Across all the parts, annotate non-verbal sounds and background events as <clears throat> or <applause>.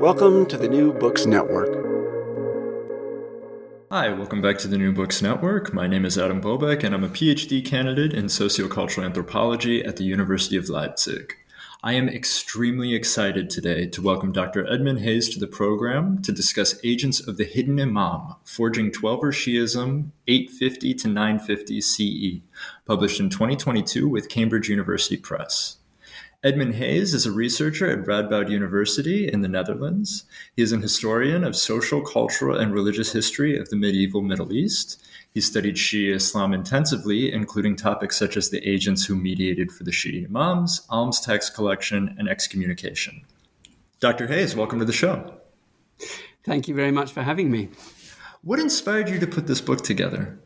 Welcome to the New Books Network. Hi, welcome back to the New Books Network. My name is Adam Bobeck, and I'm a PhD candidate in sociocultural anthropology at the University of Leipzig. I am extremely excited today to welcome Dr. Edmund Hayes to the program to discuss Agents of the Hidden Imam, Forging Twelver Shi'ism 850 to 950 CE, published in 2022 with Cambridge University Press. Edmund Hayes is a researcher at Radboud University in the Netherlands. He is an historian of social, cultural, and religious history of the medieval Middle East. He studied Shia Islam intensively, including topics such as the agents who mediated for the Shia Imams, alms tax collection, and excommunication. Dr. Hayes, welcome to the show. Thank you very much for having me. What inspired you to put this book together?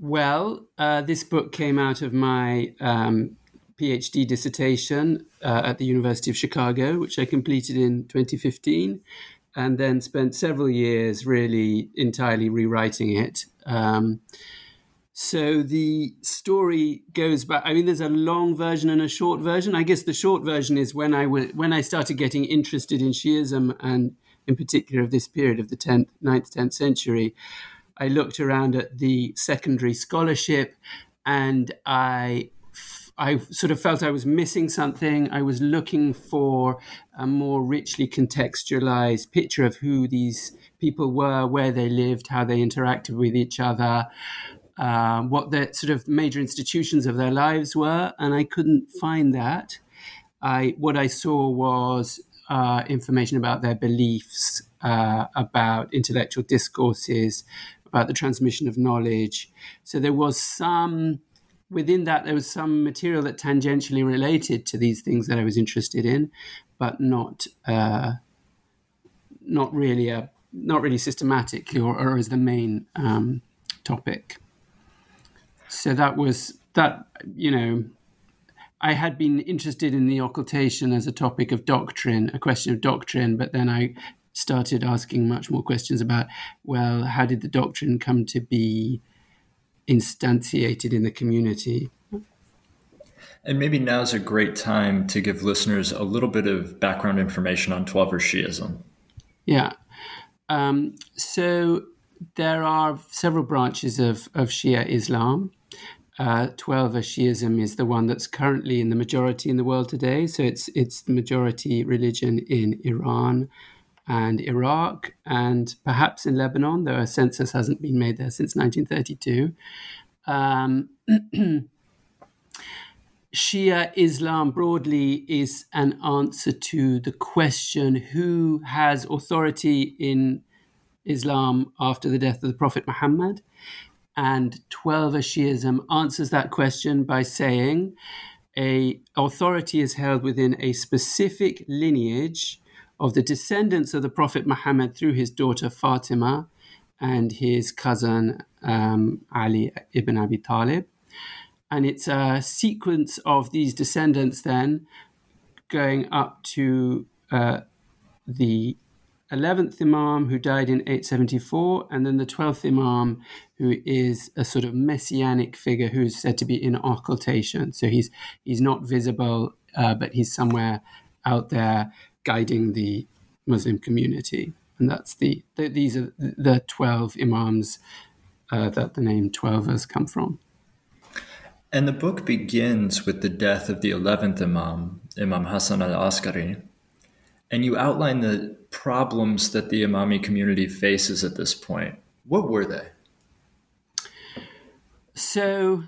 Well, uh, this book came out of my um, PhD dissertation uh, at the University of Chicago, which I completed in 2015, and then spent several years really entirely rewriting it. Um, so the story goes back. I mean, there's a long version and a short version. I guess the short version is when I w- when I started getting interested in Shiism and in particular of this period of the 10th, 9th, 10th century. I looked around at the secondary scholarship and I I sort of felt I was missing something. I was looking for a more richly contextualized picture of who these people were, where they lived, how they interacted with each other, um, what the sort of major institutions of their lives were, and I couldn't find that. I what I saw was uh, information about their beliefs, uh, about intellectual discourses, about the transmission of knowledge. So there was some within that, there was some material that tangentially related to these things that I was interested in, but not uh, not really a not really systematically or, or as the main um, topic. So that was that. You know, I had been interested in the occultation as a topic of doctrine, a question of doctrine, but then I started asking much more questions about, well, how did the doctrine come to be? Instantiated in the community. And maybe now's a great time to give listeners a little bit of background information on Twelver Shi'ism. Yeah. Um, so there are several branches of, of Shia Islam. Uh, Twelver Shiism is the one that's currently in the majority in the world today. So it's it's the majority religion in Iran, and Iraq and perhaps in Lebanon, though a census hasn't been made there since 1932. Um, <clears throat> Shia Islam broadly is an answer to the question who has authority in Islam after the death of the Prophet Muhammad. And Twelver Shiism answers that question by saying a authority is held within a specific lineage of the descendants of the Prophet Muhammad through his daughter Fatima and his cousin um, Ali ibn Abi Talib. And it's a sequence of these descendants then going up to uh, the 11th Imam who died in 874, and then the 12th Imam who is a sort of messianic figure who is said to be in occultation. So he's, he's not visible, uh, but he's somewhere out there guiding the Muslim community. And that's the, the these are the 12 imams uh, that the name 12 has come from. And the book begins with the death of the 11th Imam, Imam Hassan al Askari. And you outline the problems that the Imami community faces at this point. What were they? So,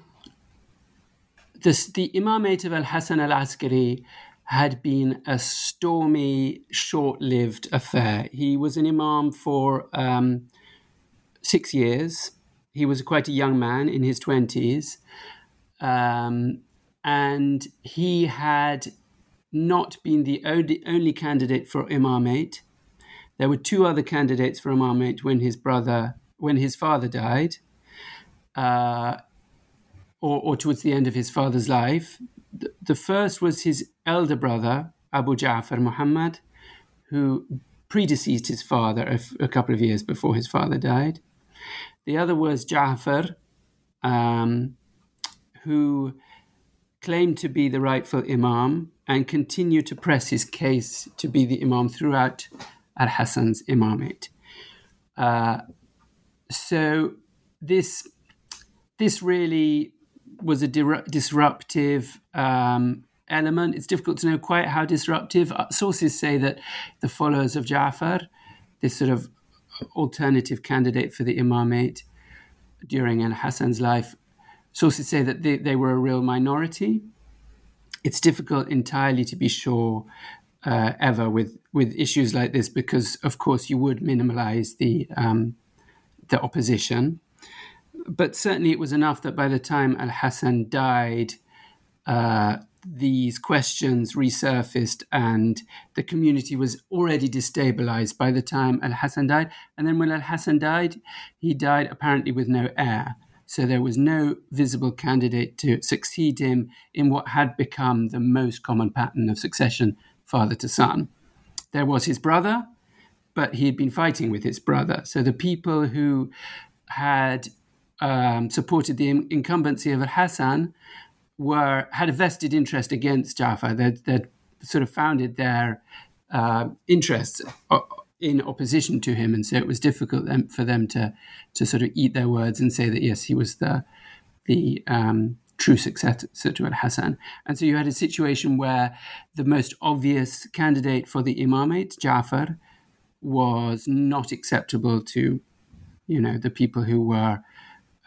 this, the Imamate of Al Hassan al Askari had been a stormy, short lived affair. He was an Imam for um, six years. He was quite a young man in his 20s. Um, and he had not been the only, only candidate for imamate. There were two other candidates for imamate when his brother, when his father died, uh, or, or, towards the end of his father's life. The, first was his elder brother, Abu Ja'far Muhammad, who predeceased his father a, a couple of years before his father died. The other was Ja'far, um, who claimed to be the rightful Imam and continued to press his case to be the Imam throughout Al Hassan's imamate. Uh, so this this really was a di- disruptive um, element. It's difficult to know quite how disruptive. Uh, sources say that the followers of Ja'far, this sort of alternative candidate for the imamate during Al Hassan's life, sources say that they, they were a real minority. It's difficult entirely to be sure uh, ever with, with issues like this because, of course, you would minimize the, um, the opposition. But certainly it was enough that by the time Al Hassan died, uh, these questions resurfaced and the community was already destabilized by the time Al Hassan died. And then when Al Hassan died, he died apparently with no heir. So there was no visible candidate to succeed him in what had become the most common pattern of succession, father to son. There was his brother, but he had been fighting with his brother. So the people who had um, supported the incumbency of Hassan were had a vested interest against Jafar. They'd, they'd sort of founded their uh, interests in opposition to him, and so it was difficult for them to to sort of eat their words and say that yes, he was the the um, true successor to Al Hassan. And so you had a situation where the most obvious candidate for the imamate, Jafar, was not acceptable to you know the people who were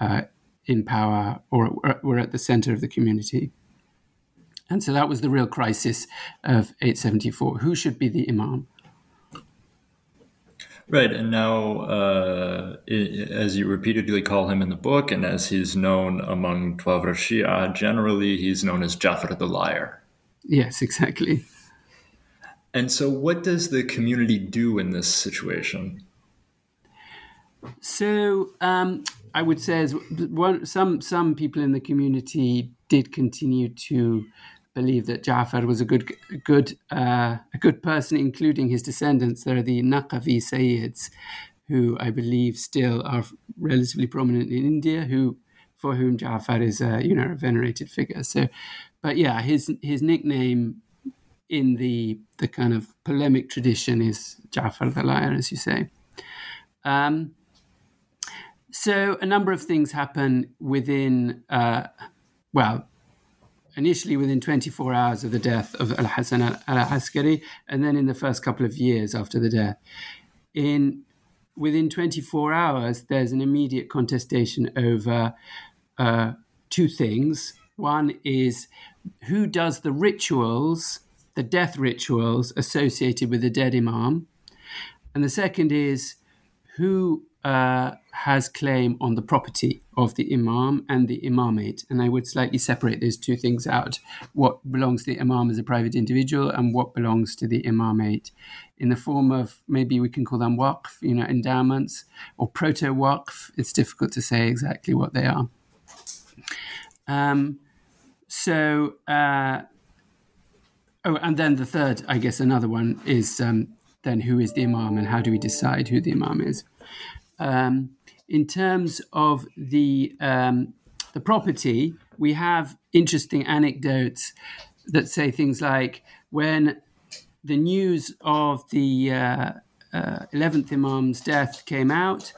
uh, in power or were at the center of the community. And so that was the real crisis of 874. Who should be the imam? Right, and now, uh, as you repeatedly call him in the book, and as he's known among Twelver Shia, generally he's known as Jafar the Liar. Yes, exactly. And so, what does the community do in this situation? So, um, I would say, as one, some some people in the community did continue to believe that Ja'far was a good, good, uh, a good person, including his descendants. There are the Naqavi Sayyids, who I believe still are relatively prominent in India, who for whom Ja'far is a you know a venerated figure. So, but yeah, his his nickname in the the kind of polemic tradition is Ja'far the liar, as you say. Um, so a number of things happen within, uh, well, initially within 24 hours of the death of Al Hassan al Askari, and then in the first couple of years after the death. In within 24 hours, there's an immediate contestation over uh, two things. One is who does the rituals, the death rituals associated with the dead imam, and the second is who uh, has claim on the property of the imam and the imamate. And I would slightly separate those two things out what belongs to the imam as a private individual and what belongs to the imamate in the form of maybe we can call them waqf, you know, endowments or proto waqf. It's difficult to say exactly what they are. Um, so, uh, oh, and then the third, I guess, another one is um, then who is the imam and how do we decide who the imam is? Um, in terms of the um, the property, we have interesting anecdotes that say things like when the news of the uh, uh, 11th Imam's death came out,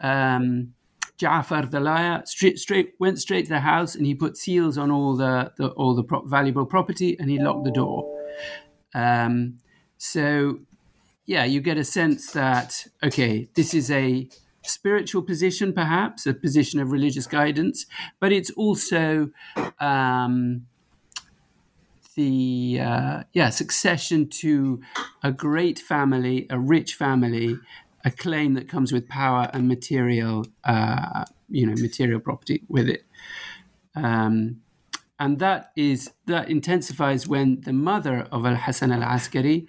um, Ja'far the liar straight, straight, went straight to the house and he put seals on all the, the all the valuable property and he locked the door. Um, so, yeah, you get a sense that, okay, this is a spiritual position, perhaps, a position of religious guidance, but it's also um, the uh, yeah succession to a great family, a rich family, a claim that comes with power and material, uh, you know, material property with it. Um, and that is that intensifies when the mother of Al Hassan al Askari,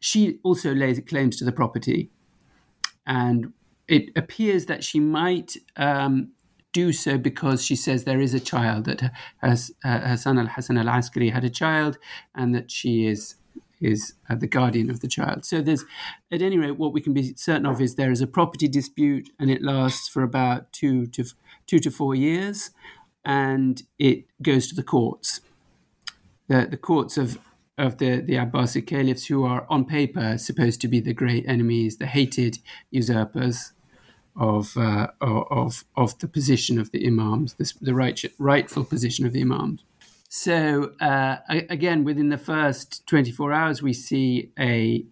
she also lays claims to the property, and it appears that she might um, do so because she says there is a child that has, uh, Hassan al Hassan al Askari had a child, and that she is is uh, the guardian of the child. So there's, at any rate, what we can be certain of is there is a property dispute, and it lasts for about two to two to four years and it goes to the courts. The, the courts of, of the, the Abbasid caliphs, who are on paper supposed to be the great enemies, the hated usurpers of, uh, of, of the position of the imams, the, the right, rightful position of the imams. So uh, again, within the first 24 hours, we see a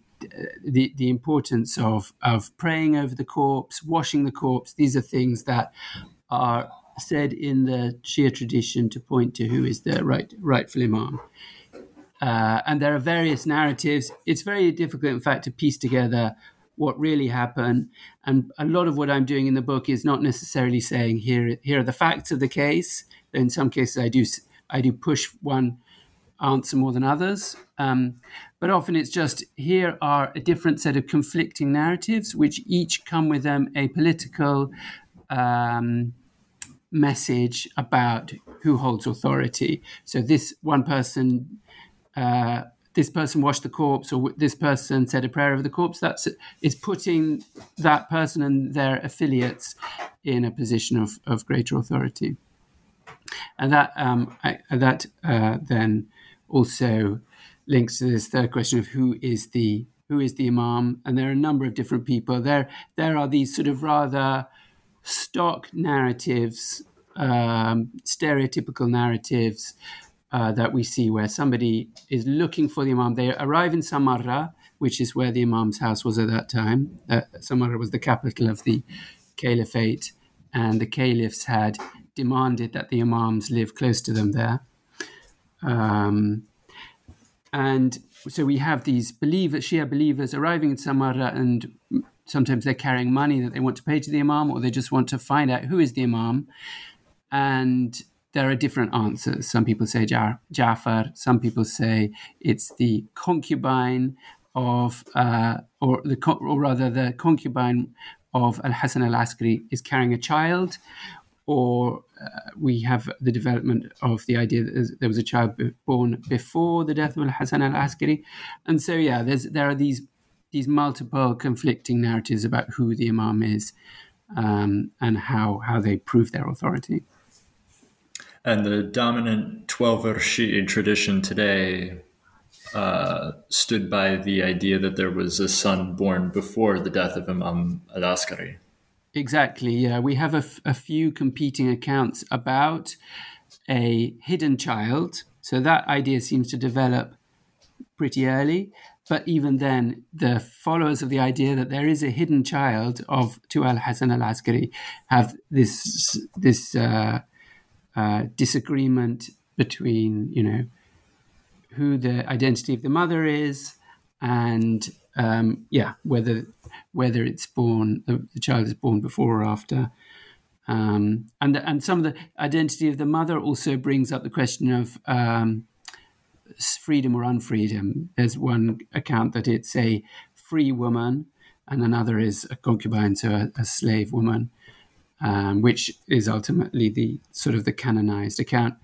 the the importance of of praying over the corpse, washing the corpse. These are things that are said in the Shia tradition to point to who is the right, rightful Imam. Uh, and there are various narratives. It's very difficult, in fact, to piece together what really happened. And a lot of what I'm doing in the book is not necessarily saying here here are the facts of the case. In some cases, I do I do push one answer more than others. Um, but often it's just here are a different set of conflicting narratives, which each come with them a political um, message about who holds authority. So this one person, uh, this person washed the corpse, or this person said a prayer over the corpse. That's is putting that person and their affiliates in a position of, of greater authority, and that um, I, that uh, then also links to this third question of who is the who is the imam, and there are a number of different people. There there are these sort of rather stock narratives, um, stereotypical narratives uh, that we see where somebody is looking for the Imam. They arrive in Samarra, which is where the Imam's house was at that time. Uh, Samarra was the capital of the caliphate, and the caliphs had demanded that the Imams live close to them there. Um, and so we have these believers, Shia believers arriving in Samarra and sometimes they're carrying money that they want to pay to the imam or they just want to find out who is the imam and there are different answers. Some people say ja- jafar. Some people say it's the concubine of uh, or the or rather the concubine of Al Hassan al-askari is carrying a child or uh, we have the development of the idea that there was a child born before the death of Al Hassan al-askari. And so yeah there are these these multiple conflicting narratives about who the imam is um, and how how they prove their authority. And the dominant Twelver Shi'i tradition today uh, stood by the idea that there was a son born before the death of Imam al Askari. Exactly, yeah. We have a, f- a few competing accounts about a hidden child. So that idea seems to develop pretty early. But even then, the followers of the idea that there is a hidden child of to al Hassan al Askari have this this uh, uh, disagreement between you know who the identity of the mother is and um, yeah whether whether it's born the, the, child is born before or after um, and and some of the identity of the mother also brings up the question of um, freedom or unfreedom. There's one account that it's a free woman, and another is a concubine, so a, a slave woman, um, which is ultimately the sort of the canonized account.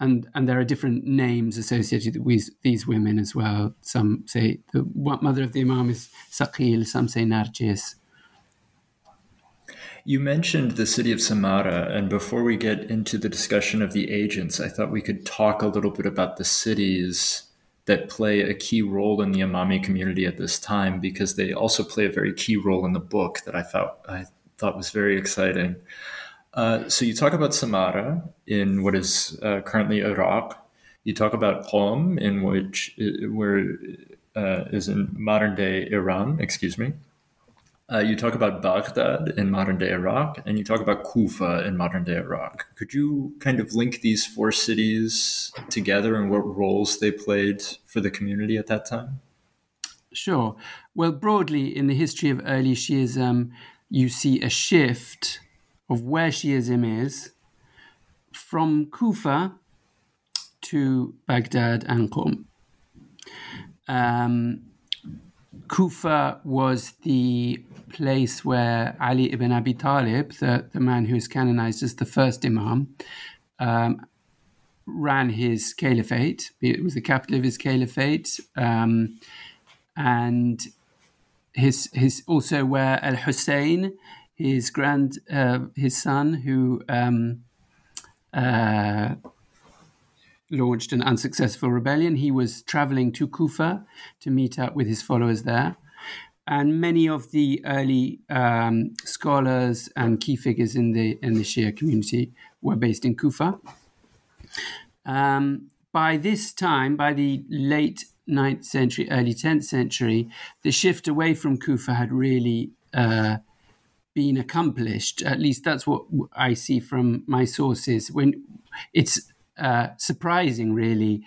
And and there are different names associated with these women as well. Some say the mother of the Imam is Saqil, some say Narjis. You mentioned the city of Samarra, and before we get into the discussion of the agents, I thought we could talk a little bit about the cities that play a key role in the Imami community at this time, because they also play a very key role in the book that I thought I thought was very exciting. Uh, so you talk about Samarra in what is uh, currently Iraq. You talk about Qom, in which uh, where uh, is in modern day Iran, excuse me. Uh, you talk about Baghdad in modern day Iraq, and you talk about Kufa in modern day Iraq. Could you kind of link these four cities together and what roles they played for the community at that time? Sure. Well, broadly, in the history of early Shiism, you see a shift of where Shiism is from Kufa to Baghdad and Qom. Um, Kufa was the place where Ali ibn Abi Talib, the, the man who is canonized as the first Imam, um, ran his caliphate. It was the capital of his caliphate. Um, and his his also where Al Hussein, his grand uh, his son, who um, uh, launched an unsuccessful rebellion. He was traveling to Kufa to meet up with his followers there. And many of the early um, scholars and key figures in the in the Shia community were based in Kufa. Um, by this time, by the late 9th century, early 10th century, the shift away from Kufa had really uh, been accomplished. At least that's what I see from my sources. When it's uh, surprising, really,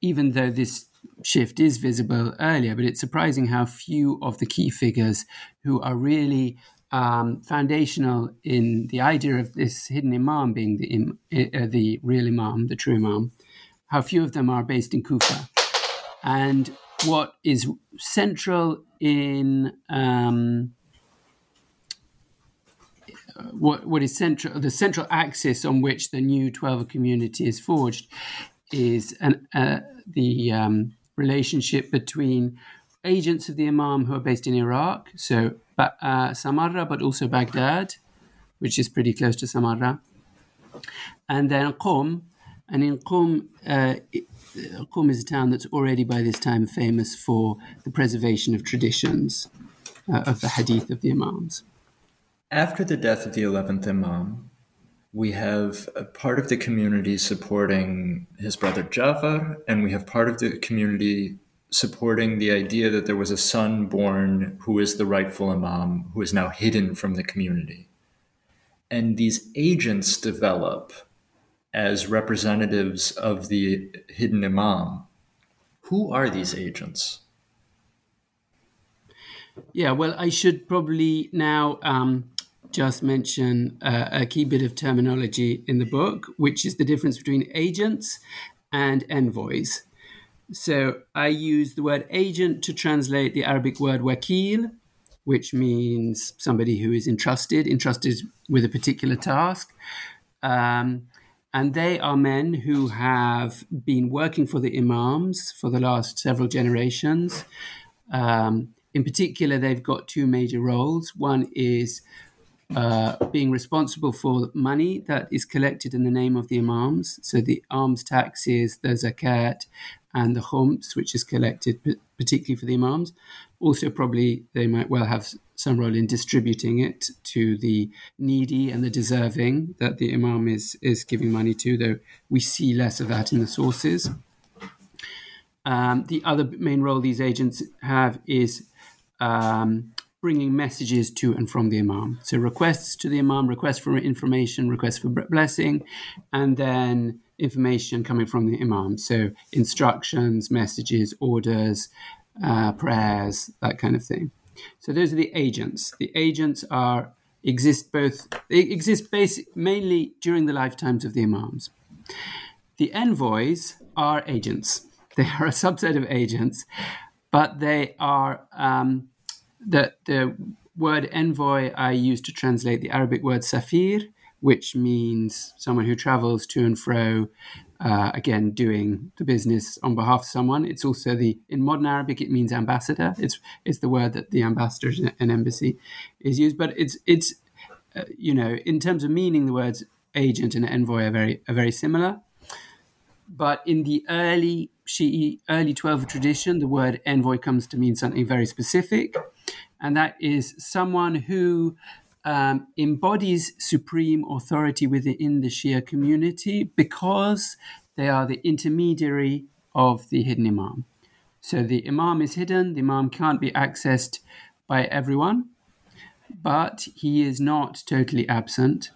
even though this shift is visible earlier, but it's surprising how few of the key figures who are really um, foundational in the idea of this hidden imam being the, uh, the real imam, the true imam, how few of them are based in Kufa. And what is central in um, what what is central the central axis on which the new Twelver community is forged is an, uh, the um, relationship between agents of the Imam who are based in Iraq, so uh, Samarra, but also Baghdad, which is pretty close to Samarra, and then Qom. And in Qom, uh, Qom is a town that's already by this time famous for the preservation of traditions uh, of the hadith of the Imams. After the death of the 11th Imam, we have a part of the community supporting his brother Jafar, and we have part of the community supporting the idea that there was a son born who is the rightful Imam, who is now hidden from the community. And these agents develop as representatives of the hidden Imam. Who are these agents? Yeah, well, I should probably now um, just mention uh, a key bit of terminology in the book, which is the difference between agents and envoys. So I use the word agent to translate the Arabic word wakil, which means somebody who is entrusted, entrusted with a particular task. Um, and they are men who have been working for the imams for the last several generations. Um, in particular, they've got two major roles. One is uh, being responsible for money that is collected in the name of the imams. So the alms taxes, the zakat, and the khums, which is collected particularly for the imams. Also, probably they might well have some role in distributing it to the needy and the deserving that the imam is is giving money to. Though we see less of that in the sources. Um, the other main role these agents have is um, bringing messages to and from the Imam. So requests to the Imam, requests for information, requests for blessing, and then information coming from the Imam. So instructions, messages, orders, uh, prayers, that kind of thing. So those are the agents. The agents are exist both they exist basic, mainly during the lifetimes of the Imams. The envoys are agents. <laughs> They are a subset of agents, but they are um, the the word envoy I use to translate the Arabic word safir, which means someone who travels to and fro, uh, again doing the business on behalf of someone. It's also the in modern Arabic it means ambassador. It's it's the word that the ambassador in an embassy is used, but it's it's uh, you know in terms of meaning the words agent and envoy are very are very similar. But in the early Shi'i, early Twelver tradition, the word envoy comes to mean something very specific and that is someone who um, embodies supreme authority within the Shia community because they are the intermediary of the hidden Imam. So the Imam is hidden, the Imam can't be accessed by everyone, but he is not totally absent.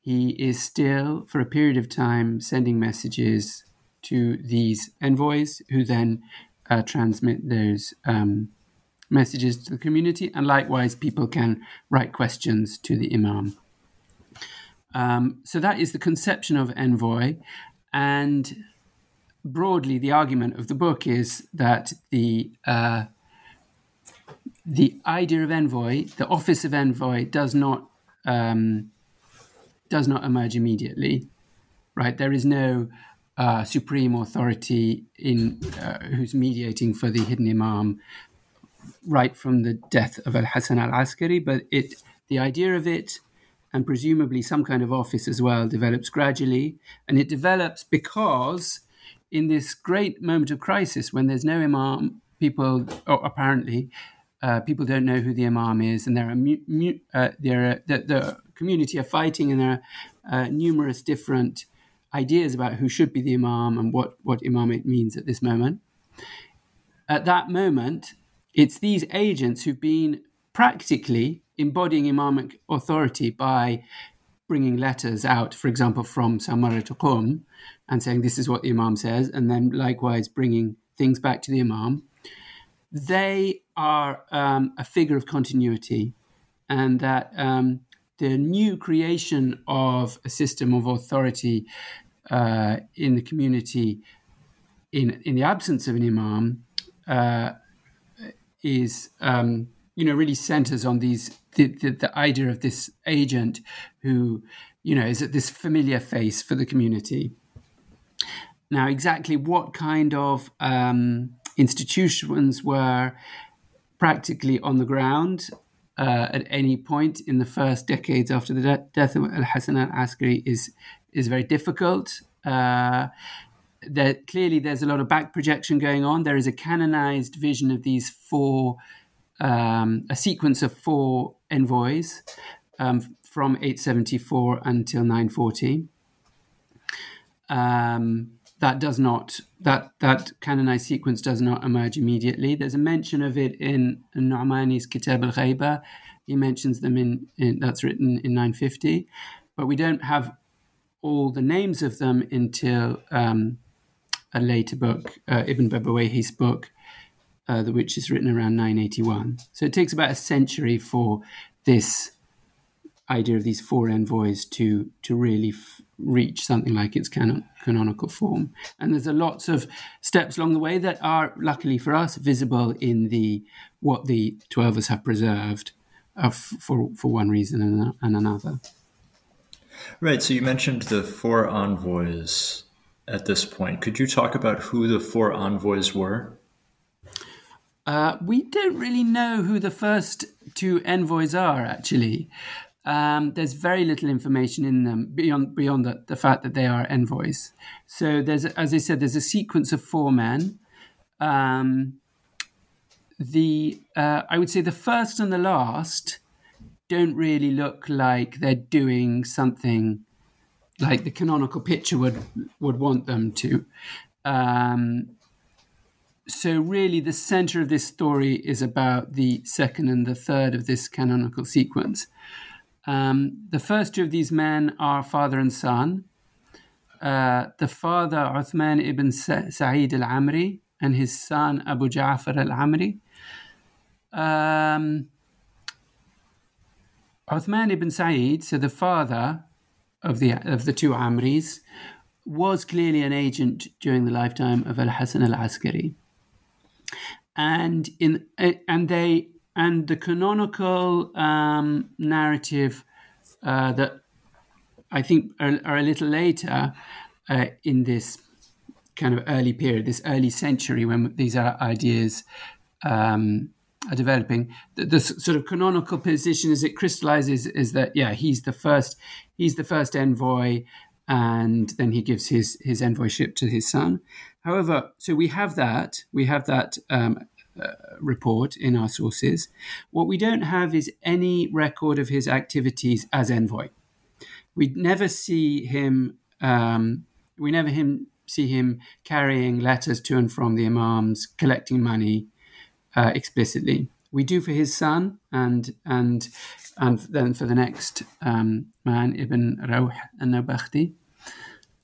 He is still, for a period of time, sending messages to these envoys who then uh, transmit those um, messages to the community. And likewise, people can write questions to the Imam. Um, so that is the conception of envoy. And broadly, the argument of the book is that the uh, the idea of envoy, the office of envoy, does not um, does not emerge immediately, right? There is no uh, supreme authority in uh, who's mediating for the hidden imam right from the death of Al Hasan al Askari, but it the idea of it and presumably some kind of office as well develops gradually, and it develops because in this great moment of crisis when there's no imam, people oh, apparently uh, people don't know who the imam is, and there are mu- mu- uh, there are, the, the, community are fighting, and there are uh, numerous different ideas about who should be the imam and what what imamate means at this moment. At that moment, it's these agents who've been practically embodying imamic authority by bringing letters out, for example, from Samarra to Qom and saying this is what the Imam says, and then likewise bringing things back to the Imam, they are um, a figure of continuity, and that um, the new creation of a system of authority uh, in the community, in in the absence of an Imam, uh, is um, you know really centers on these the, the, the idea of this agent who you know is at this familiar face for the community now, exactly what kind of um, institutions were practically on the ground uh, at any point in the first decades after the de- death of Al Hassan al Askari is is very difficult. Uh, there, clearly, there's a lot of back projection going on. There is a canonized vision of these four, um, a sequence of four envoys um, from 874 until 940. Um, that does not that that canonized sequence does not emerge immediately. There's a mention of it in Nu'mani's Kitab al-Ghaiba. He mentions them in, in that's written in 950, but we don't have all the names of them until um, a later book, uh, Ibn Babawayhi's book, uh, which is written around 981. So it takes about a century for this idea of these four envoys to to really f- reach something like its canon- canonical form. And there's a lots of steps along the way that are, luckily for us, visible in the what the Twelvers have preserved uh, for for one reason and, and another. Right. So you mentioned the four envoys at this point. Could you talk about who the four envoys were? Uh, we don't really know who the first two envoys are, actually. Um, there's very little information in them beyond beyond the, the, fact that they are envoys. So there's, as I said, there's a sequence of four men. Um, the uh, I would say the first and the last don't really look like they're doing something like the canonical picture would would want them to. Um, so really, the center of this story is about the second and the third of this canonical sequence. Um, the first two of these men are father and son. Uh, the father, Uthman ibn Sa'id al Amri, and his son, Abu Ja'far al Amri. Um, Uthman ibn Sa'id, so the father of the, of the two Amris, was clearly an agent during the lifetime of Al Hasan al Askari. And, in, and they and the canonical um, narrative uh, that I think are, are a little later uh, in this kind of early period, this early century when these ideas um, are developing. The, the, sort of canonical position as it crystallizes is that yeah, he's the first, he's the first envoy, and then he gives his his envoyship to his son. However, so we have that, we have that um, uh, report in our sources. What we don't have is any record of his activities as envoy. We never see him. Um, we never him see him carrying letters to and from the imams, collecting money uh, explicitly. We do for his son, and and and then for the next um, man, Ibn Rawh al-Nawbakhti.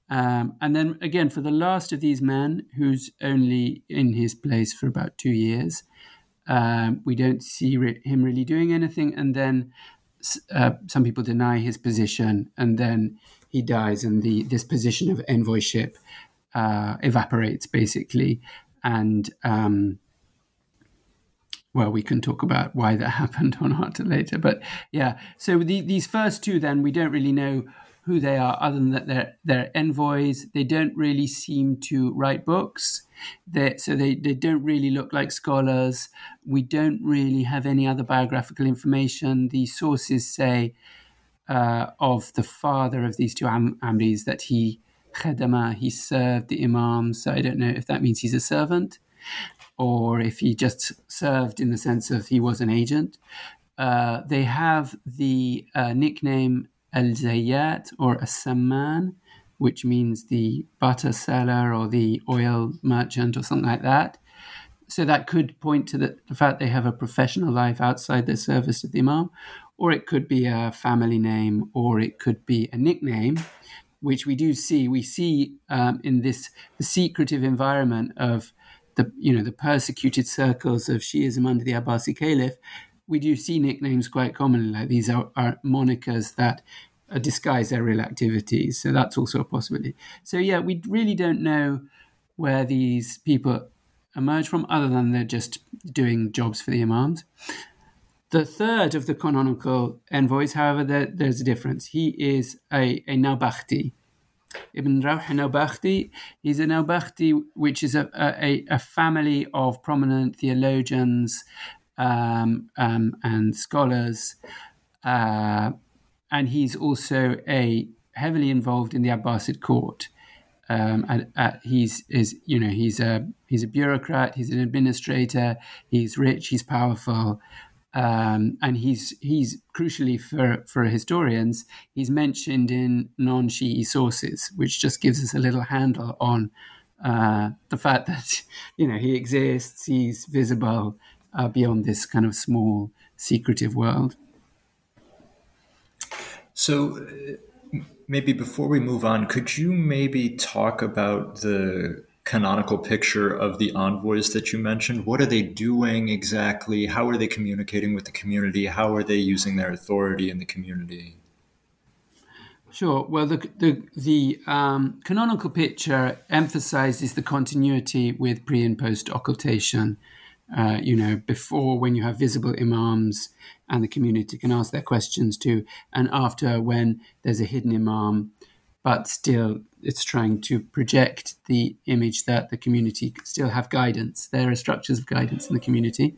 Um, and then again, for the last of these men, who's only in his place for about two years, um, we don't see re- him really doing anything. And then uh, some people deny his position, and then he dies, and the this position of envoyship uh, evaporates basically. And um, well, we can talk about why that <laughs> happened or not later. But yeah, so the, these first two, then we don't really know who they are, other than that they're, they're envoys. They don't really seem to write books. They're, so they, they don't really look like scholars. We don't really have any other biographical information. The sources say uh, of the father of these two Am- Amris that he khadama, he served the imam. So I don't know if that means he's a servant or if he just served in the sense of he was an agent. Uh, they have the uh, nickname Al Zayyat or As-Samman, which means the butter seller or the oil merchant or something like that. So that could point to the, the fact they have a professional life outside their service of the Imam, or it could be a family name, or it could be a nickname, which we do see. We see um, in this secretive environment of the you know the persecuted circles of Shiism under the Abbasi Caliph we do see nicknames quite commonly, like these are, are monikers that uh, disguise their real activities. So that's also a possibility. So yeah, we really don't know where these people emerge from, other than they're just doing jobs for the imams. The third of the canonical envoys, however, there, there's a difference. He is a, a Nawbakhti. Ibn Rawh Nawbakhti, he's a Nawbakhti, which is a, a, a family of prominent theologians um, um, and scholars. Uh, and he's also a heavily involved in the Abbasid court. Um, and uh, he's is you know he's a he's a bureaucrat, he's an administrator, he's rich, he's powerful, um, and he's he's crucially for for historians he's mentioned in non-Shi'i sources, which just gives us a little handle on uh, the fact that <laughs> you know he exists, he's visible, uh, beyond this kind of small, secretive world. So, uh, maybe before we move on, could you maybe talk about the canonical picture of the envoys that you mentioned? What are they doing exactly? How are they communicating with the community? How are they using their authority in the community? Sure. Well, the the, the um, canonical picture emphasizes the continuity with pre and post occultation uh, you know, before when you have visible imams and the community can ask their questions to, and after when there's a hidden imam, but still it's trying to project the image that the community still have guidance. There are structures of guidance in the community.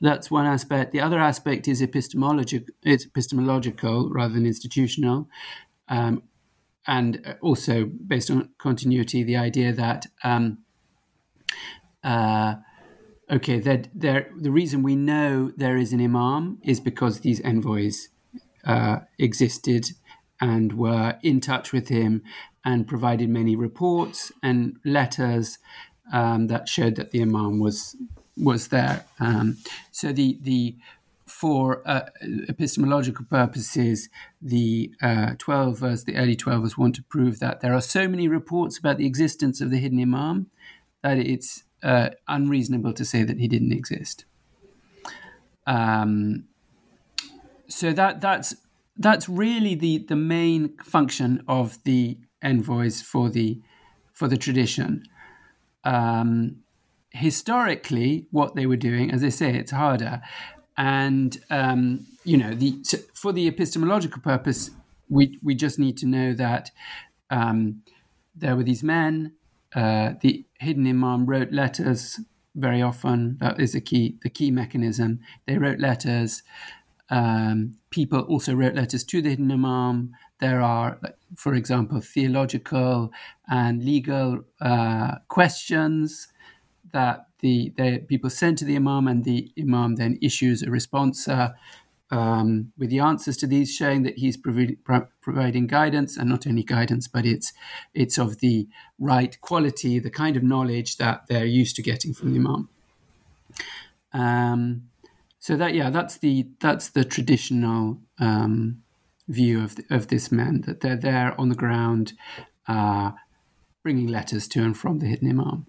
That's one aspect. The other aspect is epistemological, rather than institutional. Um, and also based on continuity, the idea that um, uh, okay, that there, the reason we know there is an imam is because these envoys uh, existed and were in touch with him and provided many reports and letters um, that showed that the imam was was there. Um, so the the for uh, epistemological purposes, the uh, Twelvers, the early Twelvers, want to prove that there are so many reports about the existence of the hidden imam that it's uh, unreasonable to say that he didn't exist. Um, so that that's that's really the the main function of the envoys for the for the tradition. Um, historically, what they were doing, as I say, it's harder, and um, you know, the for the epistemological purpose, we we just need to know that um, there were these men uh, the hidden imam wrote letters very often. That is the key, the key mechanism. They wrote letters. Um, people also wrote letters to the hidden imam. There are, for example, theological and legal uh, questions that the, the, people send to the imam, and the imam then issues a response. Uh, um, with the answers to these, showing that he's provi- pro- providing guidance, and not only guidance, but it's it's of the right quality, the kind of knowledge that they're used to getting from the Imam. Um, so that yeah, that's the that's the traditional um, view of the, of this man that they're there on the ground, uh, bringing letters to and from the hidden Imam.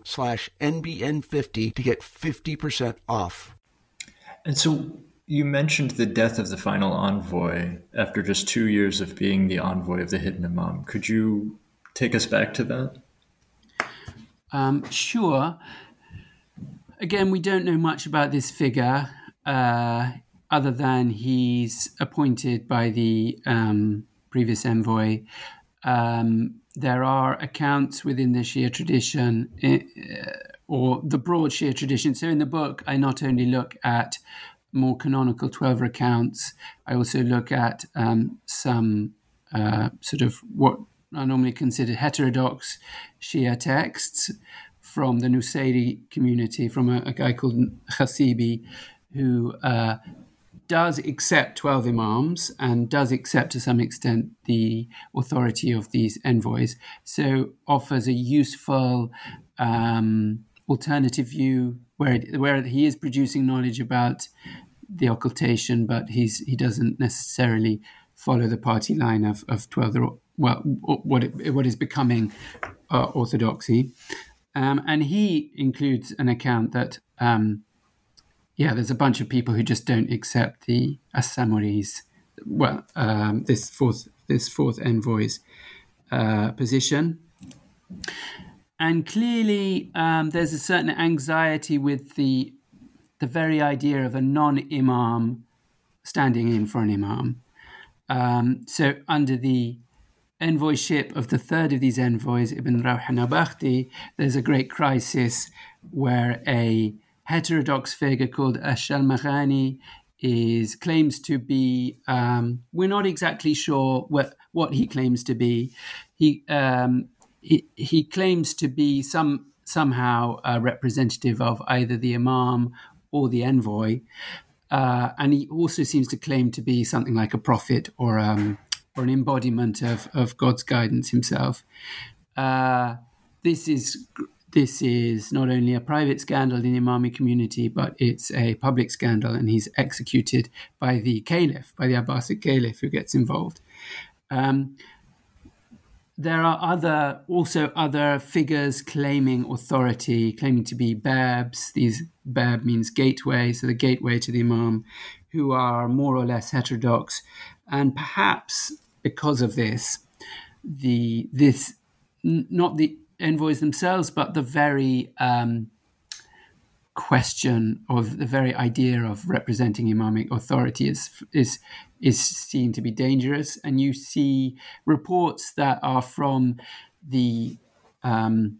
slash NBN50 to get 50% off. And so you mentioned the death of the final envoy after just two years of being the envoy of the hidden imam. Could you take us back to that? Um, sure. Again, we don't know much about this figure uh, other than he's appointed by the um, previous envoy. Um, there are accounts within the Shia tradition uh, or the broad Shia tradition. So in the book, I not only look at more canonical 12 accounts, I also look at um, some uh, sort of what are normally considered heterodox Shia texts from the Nusayri community, from a, a guy called Khasibi, who uh, does accept 12 imams and does accept to some extent the authority of these envoys, so offers a useful um, alternative view where, where he is producing knowledge about the occultation, but he's, he doesn't necessarily follow the party line of, of 12, well, what, it, what is becoming uh, orthodoxy. Um, and he includes an account that um, yeah, there's a bunch of people who just don't accept the As-Samuri's, well, um, this fourth this fourth envoy's uh, position. And clearly, um, there's a certain anxiety with the the very idea of a non-imam standing in for an imam. Um, so, under the envoyship of the third of these envoys, Ibn Rawh Nawbakhti, there's a great crisis where a heterodox figure called Ash-Shalmaghani is claims to be um, we're not exactly sure what what he claims to be. He um, he, he, claims to be some somehow a representative of either the imam or the envoy. Uh, and he also seems to claim to be something like a prophet or um, or an embodiment of, of God's guidance himself. Uh, this is this is not only a private scandal in the Imami community, but it's a public scandal, and he's executed by the caliph, by the Abbasid caliph, who gets involved. Um, there are other, also other figures claiming authority, claiming to be babs. These bab means gateway, so the gateway to the Imam, who are more or less heterodox, and perhaps because of this, the this not the envoys themselves, but the very um, question of the very idea of representing imamic authority is is is seen to be dangerous. And you see reports that are from the um,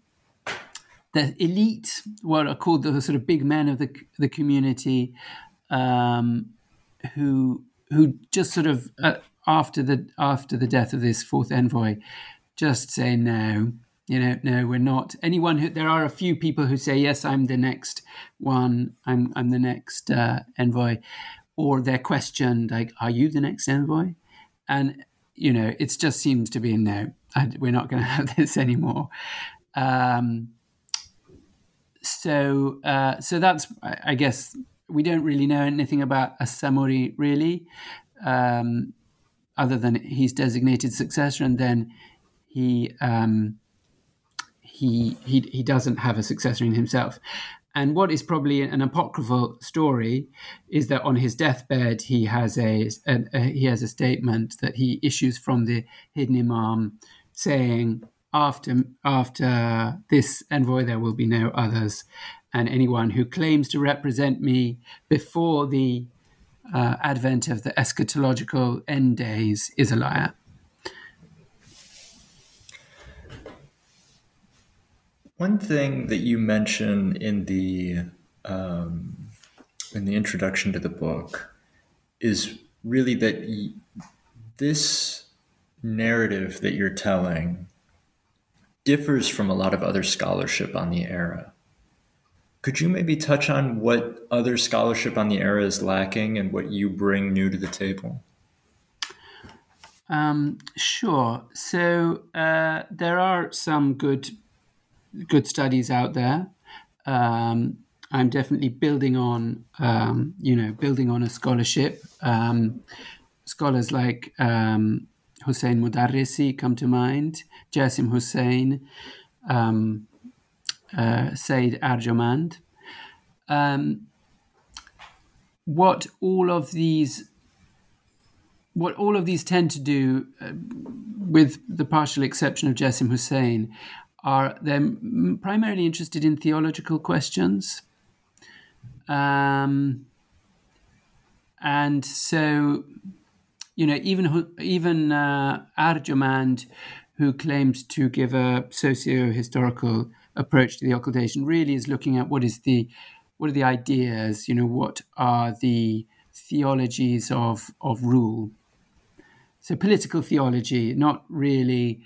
the elite, what are called the sort of big men of the the community, um, who who just sort of uh, after the after the death of this fourth envoy, just say no you know no we're not. Anyone who there are a few people who say yes i'm the next one i'm i'm the next uh, envoy or they're questioned like are you the next envoy? And you know it just seems to be a no. I, we're not going <laughs> to have this anymore. Um, so uh, so that's i guess we don't really know anything about As-Samuri really um, other than his designated successor, and then he um, he he he doesn't have a successor in himself. And what is probably an apocryphal story is that on his deathbed he has a, a, a he has a statement that he issues from the hidden imam saying after after this envoy there will be no others and anyone who claims to represent me before the uh, advent of the eschatological end days is a liar One thing that you mention in the um, in the introduction to the book is really that y- this narrative that you're telling differs from a lot of other scholarship on the era. Could you maybe touch on what other scholarship on the era is lacking and what you bring new to the table? Um, sure. So uh, there are some good good studies out there. Um, I'm definitely building on, um, you know, building on a scholarship. Um, scholars like um, Hussein Mudarrisi come to mind, Jasim Hussein, um, uh, Said Arjomand. Um, what all of these what all of these tend to do, uh, with the partial exception of Jasim Hussein, are they're primarily interested in theological questions. Um, and so, you know, even even uh, Arjomand, who claims to give a socio-historical approach to the occultation, really is looking at what is the what are the ideas, you know, what are the theologies of of rule. So political theology, not really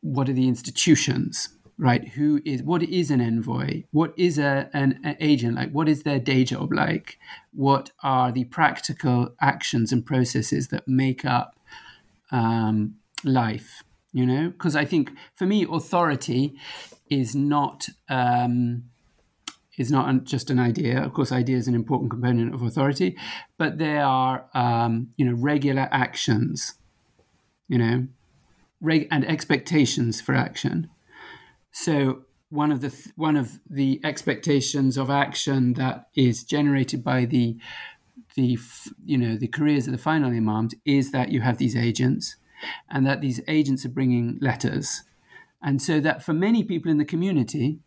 what are the institutions right? Who is what is an envoy? What is a, an, an, agent? Like what is their day job like? What are the practical actions and processes that make up um, life you know? Because i think for me authority is not um, is not just an idea. Of course idea is an important component of authority but there are um, you know regular actions you know reg- and expectations for action. So one of the th- one of the expectations of action that is generated by the the you know the careers of the final imams is that you have these agents, and that these agents are bringing letters, and so that for many people in the community,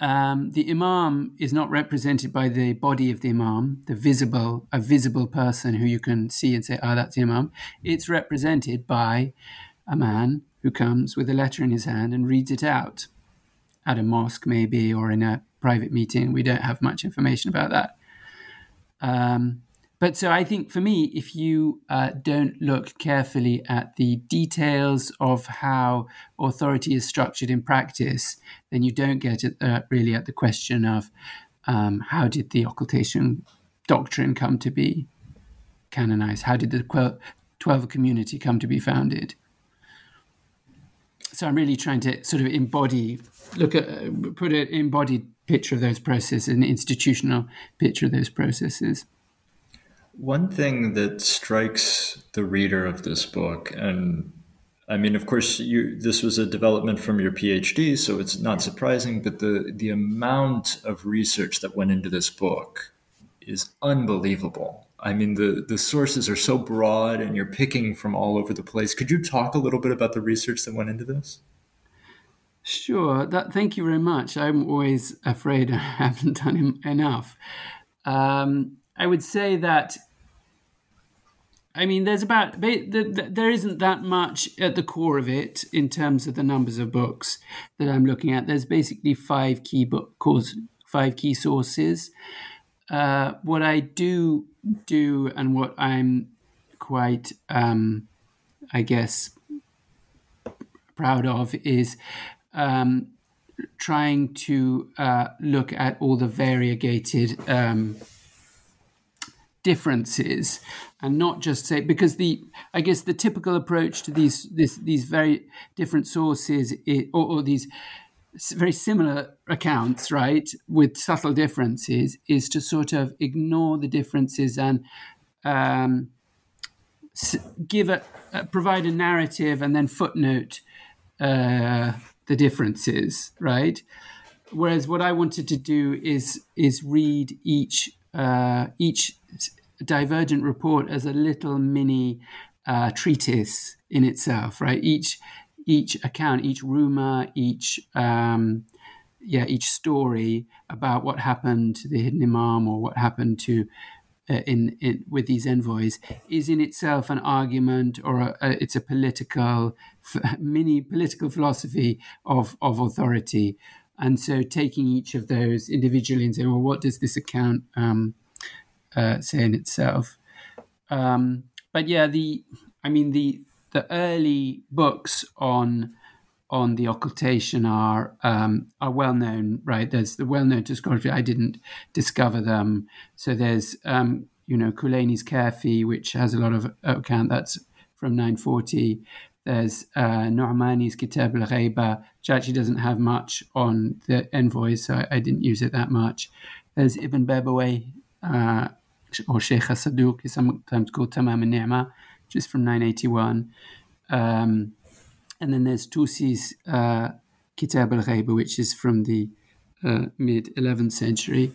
um, the imam is not represented by the body of the imam, the visible, a visible person who you can see and say, "Ah, oh, that's the imam." It's represented by a man who comes with a letter in his hand and reads it out at a mosque, maybe, or in a private meeting. We don't have much information about that. Um, but so I think for me, if you uh, don't look carefully at the details of how authority is structured in practice, then you don't get uh, really at the question of um, how did the occultation doctrine come to be canonized? How did the Twelver community come to be founded? So I'm really trying to sort of embody, look at, uh, put an embodied picture of those processes, an institutional picture of those processes. One thing that strikes the reader of this book, and I mean, of course, you this was a development from your PhD, so it's not surprising. But the the amount of research that went into this book is unbelievable. I mean, the the sources are so broad, and you're picking from all over the place. Could you talk a little bit about the research that went into this? Sure. That, thank you very much. I'm always afraid <laughs> I haven't done enough. Um, I would say that. I mean, there's about there isn't that much at the core of it in terms of the numbers of books that I'm looking at. There's basically five key book course, five key sources. Uh, what I do do and what I'm quite, um, I guess, proud of is um, trying to uh, look at all the variegated um, differences and not just say because the i guess the typical approach to these this, these very different sources is, or, or, these very similar accounts right with subtle differences is to sort of ignore the differences and um, give a provide a narrative and then footnote uh, the differences, right? Whereas what I wanted to do is is read each uh, each divergent report as a little mini uh, treatise in itself, right? Each each account, each rumor, each um, yeah, each story about what happened to the hidden imam or what happened to uh, in, in with these envoys is in itself an argument or a, a, it's a political <laughs> mini political philosophy of of authority and so taking each of those individually and saying well what does this account um, uh, say in itself um, but yeah the i mean the the early books on on the occultation are um, are well known, right? There's the well known discography. I didn't discover them, so there's um, you know Kulayni's Kafi, which has a lot of account. That's from 940. There's uh, Nu'mani's Kitab al-Ghaiba, which actually doesn't have much on the envoys, so I, I didn't use it that much. There's Ibn Babawayh, uh, or Sheikh Saduq, is sometimes called Tamam al-Ni'ma, which is from 981. Um, and then there's Tusi's uh, Kitab al Ghaiba, which is from the uh, mid 11th century.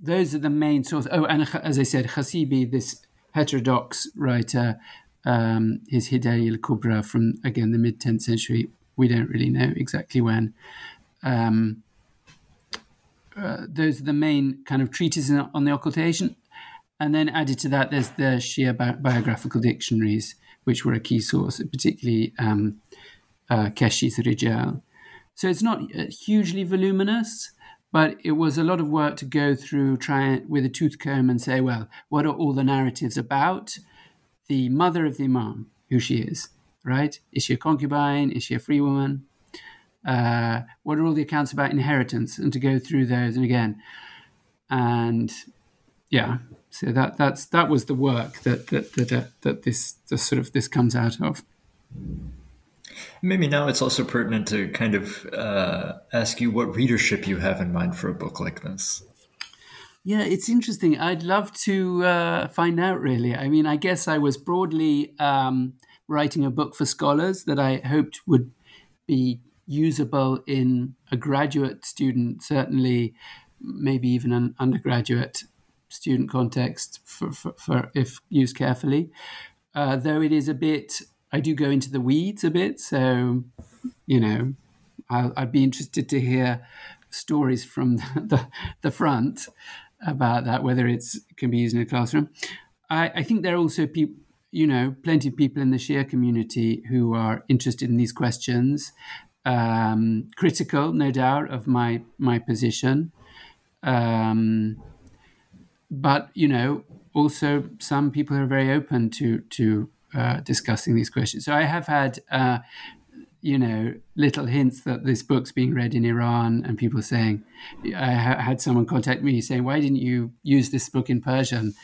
Those are the main sources. Oh, and as I said, Khasibi, this heterodox writer, um, his Hidayah al Kubra from, again, the mid 10th century. We don't really know exactly when. Um, uh, those are the main kind of treatises on the occultation. And then added to that, there's the Shia bi- biographical dictionaries, which were a key source, particularly um, uh, Kashi's Rijal. So it's not uh, hugely voluminous, but it was a lot of work to go through, try with a tooth comb and say, well, what are all the narratives about the mother of the Imam, who she is, right? Is she a concubine? Is she a free woman? Uh, what are all the accounts about inheritance? And to go through those and again, and yeah, so that that's that was the work that that that, uh, that this, sort of this comes out of. Maybe now it's also pertinent to kind of uh, ask you what readership you have in mind for a book like this. Yeah, it's interesting. I'd love to uh, find out, really. I mean, I guess I was broadly um, writing a book for scholars that I hoped would be usable in a graduate student, certainly, maybe even an undergraduate student context for, for, for if used carefully. Uh, though it is a bit I do go into the weeds a bit, so you know, i would be interested to hear stories from the, <laughs> the, the, front about that, whether it's it can be used in a classroom. I, I think there are also people, you know, plenty of people in the Shia community who are interested in these questions, um, critical, no doubt, of my my position. Um, but you know, also some people are very open to to uh, discussing these questions. So I have had, uh, you know, little hints that this book's being read in Iran, and people saying, I ha- had someone contact me saying, "Why didn't you use this book in Persian?"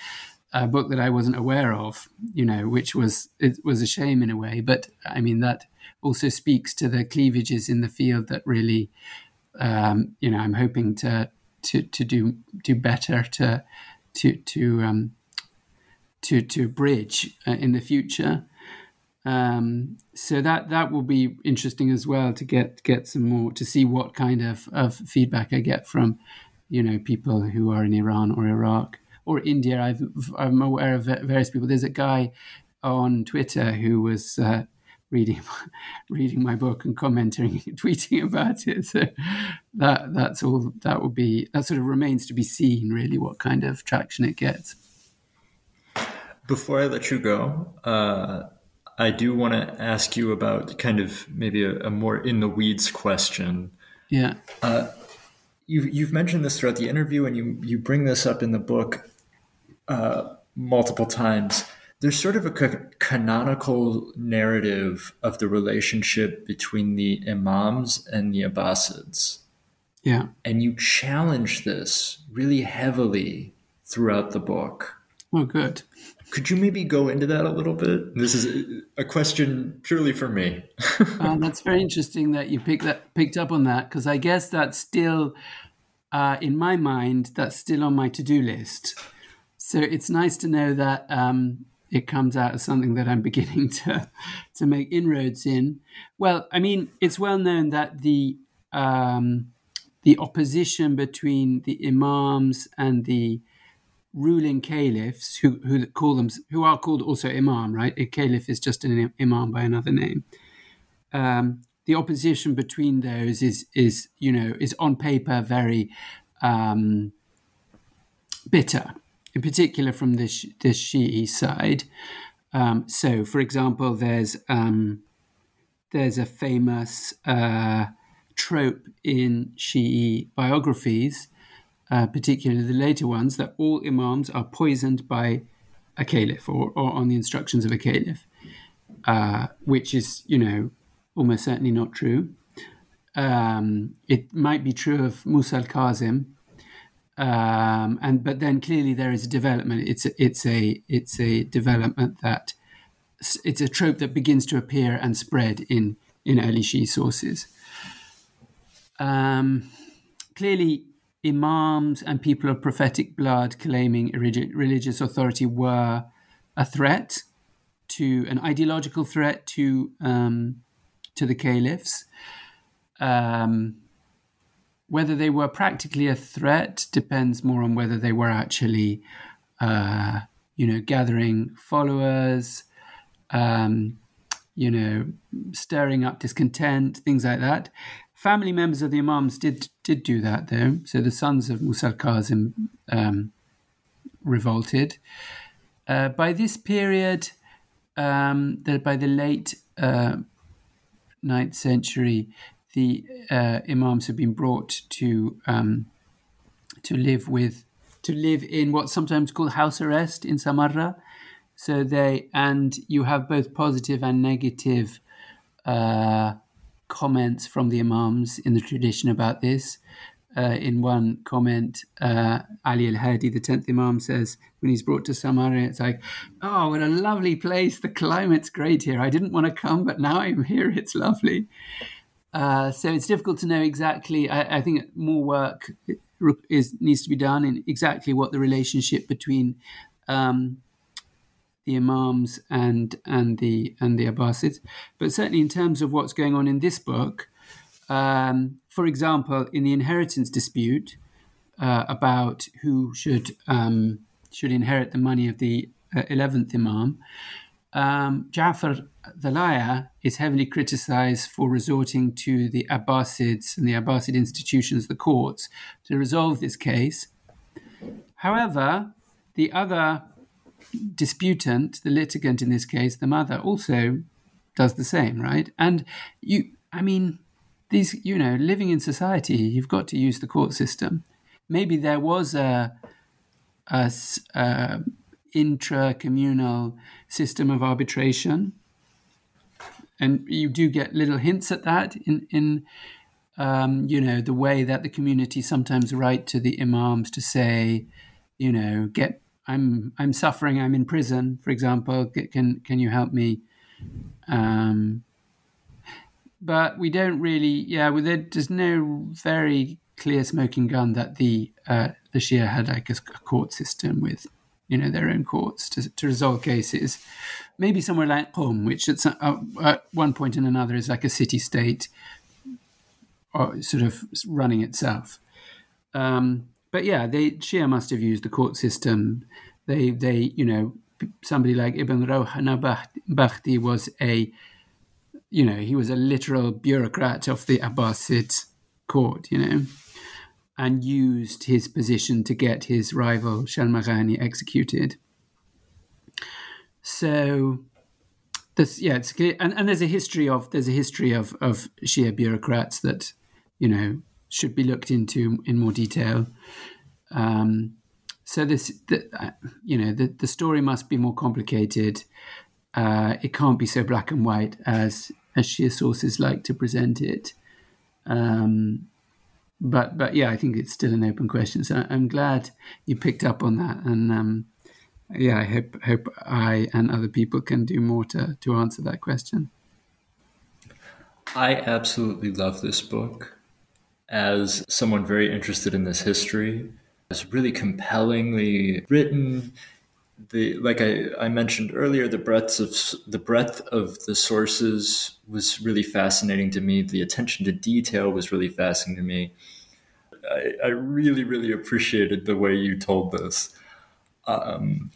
A book that I wasn't aware of, you know, which was it was a shame in a way. But I mean, that also speaks to the cleavages in the field that really, um, you know, I'm hoping to to to do do better to to to um, to to bridge uh, in the future. Um, so that that will be interesting as well to get get some more to see what kind of, of feedback I get from you know people who are in Iran or Iraq or India. i am aware of various people. There's a guy on Twitter who was uh, reading <laughs> reading my book and commenting, <laughs> tweeting about it. So that that's all. That will be that sort of remains to be seen. Really, what kind of traction it gets. Before I let you go, uh, I do want to ask you about kind of maybe a, a more in the weeds question. Yeah. Uh, you, you've mentioned this throughout the interview, and you you bring this up in the book uh, multiple times. There's sort of a canonical narrative of the relationship between the Imams and the Abbasids. Yeah. And you challenge this really heavily throughout the book. Oh, good. Could you maybe go into that a little bit? This is a question purely for me. <laughs> uh, that's very interesting that you picked that picked up on that because I guess that's still, uh, in my mind, that's still on my to do list. So it's nice to know that um, it comes out as something that I'm <laughs> beginning to to make inroads in. Well, I mean, it's well known that the um, the opposition between the imams and the ruling caliphs, who who call them who are called also imam, right? A caliph is just an imam by another name. Um, the opposition between those is is you know is on paper very um, bitter, in particular from the the Shi'i side. Um, so, for example, there's um, there's a famous uh, trope in Shi'i biographies, uh, particularly the later ones, that all imams are poisoned by a caliph or, or on the instructions of a caliph, uh, which is, you know, almost certainly not true. Um, it might be true of Musa al-Kazim, um, and but then clearly there is a development. It's a, it's a it's a development that it's a trope that begins to appear and spread in in early Shi'i sources. Um, clearly, imams and people of prophetic blood claiming religious authority were a threat to an ideological threat to um, to the caliphs. Um, whether they were practically a threat depends more on whether they were actually, uh, you know, gathering followers, um, you know, stirring up discontent, things like that. Family members of the Imams did did do that, though. So the sons of Musa al-Kazim um, revolted. Uh, by this period, um, the, by the late uh, 9th century, the uh, imams have been brought to um, to live with to live in what's sometimes called house arrest in Samarra. So they and you have both positive and negative uh, comments from the imams in the tradition about this. Uh, in one comment, uh, Ali al Hadi, the 10th Imam, says, when he's brought to Samarra, it's like, oh, what a lovely place. The climate's great here. I didn't want to come, but now I'm here. It's lovely. Uh, so it's difficult to know exactly. I, I, think more work is needs to be done in exactly what the relationship between um, the Imams and and the and the Abbasids. But certainly in terms of what's going on in this book, um, for example, in the inheritance dispute uh, about who should um, should inherit the money of the uh, eleventh Imam, um, Ja'far the liar is heavily criticized for resorting to the Abbasids and the Abbasid institutions, the courts, to resolve this case. However, the other disputant, the litigant in this case, the mother, also does the same, right? And you, I mean, these, you know, living in society, you've got to use the court system. Maybe there was a, a, a intra-communal system of arbitration and you do get little hints at that in in um, you know the way that the community sometimes write to the imams to say, you know, get I'm I'm suffering, I'm in prison, for example. Can can you help me? Um, but we don't really, yeah. There's no very clear smoking gun that the uh, the Shia had like a, a court system with you know their own courts to, to resolve cases. Maybe somewhere like Qom, which at, uh, at one point and another is like a city state, or sort of running itself. Um, but yeah, they Shia must have used the court system. They they you know somebody like Ibn Rawh an-Nawbakhti was a you know he was a literal bureaucrat of the Abbasid court. You know and used his position to get his rival Shalmaghani executed. So this yeah it's clear and, and there's a history of there's a history of of Shia bureaucrats that you know should be looked into in more detail. Um, so this the, uh, you know the the story must be more complicated. Uh, it can't be so black and white as as Shia sources like to present it. Um, but but yeah, I think it's still an open question. So I'm glad you picked up on that, and um, yeah, I hope hope I and other people can do more to to answer that question. I absolutely love this book. As someone very interested in this history, it's really compellingly written. the like I, I mentioned earlier, the breadth of the breadth of the sources was really fascinating to me. The attention to detail was really fascinating to me. I, I really, really appreciated the way you told this. Um,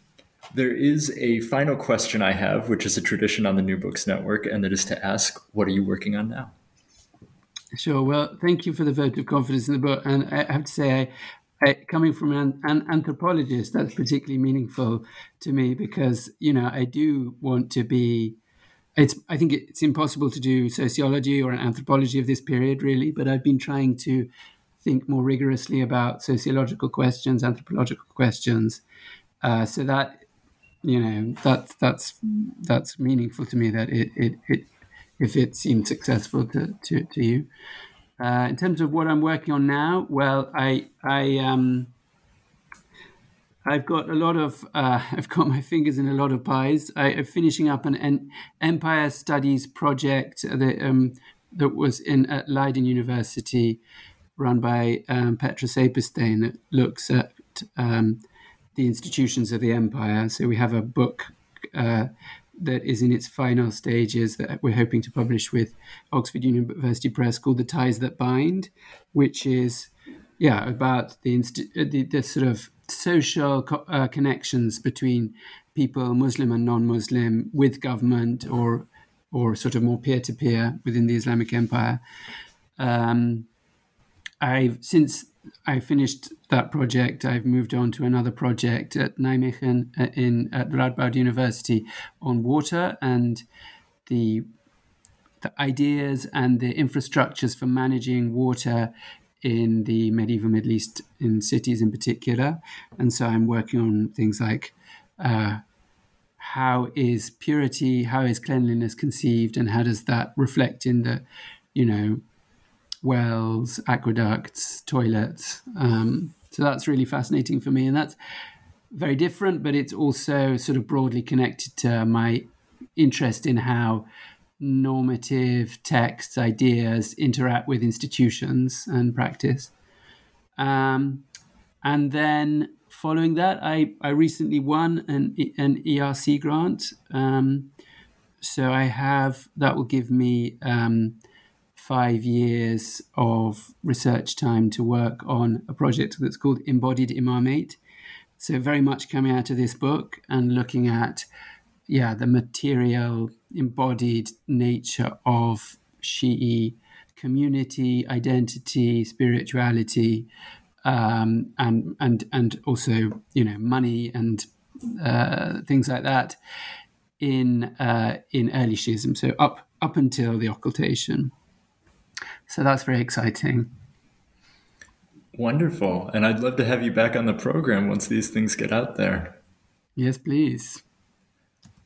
there is a final question I have, which is a tradition on the New Books Network, and that is to ask, what are you working on now? Sure. Well, thank you for the vote of confidence in the book. And I have to say, I, I, coming from an, an, anthropologist, that's particularly meaningful to me because, you know, I do want to be. It's, I think it's impossible to do sociology or an anthropology of this period, really, but I've been trying to think more rigorously about sociological questions, anthropological questions. Uh, so that you know that's that's that's meaningful to me that it it, it if it seemed successful to to, to you. Uh, in terms of what I'm working on now, well, I I um I've got a lot of uh, <laughs> I've got my fingers in a lot of pies. I, am finishing up an, an, empire studies project that um, that was in at Leiden University, run by um, Petra Sijpesteijn, that looks at um, the institutions of the empire. So we have a book uh, that is in its final stages that we're hoping to publish with Oxford University Press called "The Ties That Bind," which is yeah about the inst- uh, the, the, sort of social co- uh, connections between people, Muslim and non-Muslim, with government or or sort of more peer-to-peer within the Islamic Empire. Um, I've since I finished that project. I've moved on to another project at Nijmegen uh, in at Radboud University on water and the the ideas and the infrastructures for managing water in the medieval Middle East, in cities in particular. And so I'm working on things like uh, how is purity, how is cleanliness conceived, and how does that reflect in the, you know, wells, aqueducts, toilets. Um, so that's really fascinating for me. And that's very different, but it's also sort of broadly connected to my interest in how normative texts, ideas interact with institutions and practice. Um, and then following that, I, I recently won an, an ERC grant. Um, so I have, that will give me um, five years of research time to work on a project that's called Embodied Imamate. So, very much coming out of this book and looking at, yeah, the material, embodied nature of Shi'i community, identity, spirituality, um, and and and also you know money and uh, things like that in uh, in early Shiism. So up up until the occultation. So that's very exciting. Wonderful. And I'd love to have you back on the program once these things get out there. Yes, please.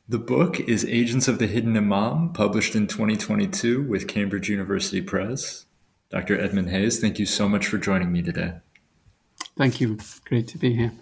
The book is Agents of the Hidden Imam, published in 2022 with Cambridge University Press. Dr. Edmund Hayes, thank you so much for joining me today. Thank you. Great to be here.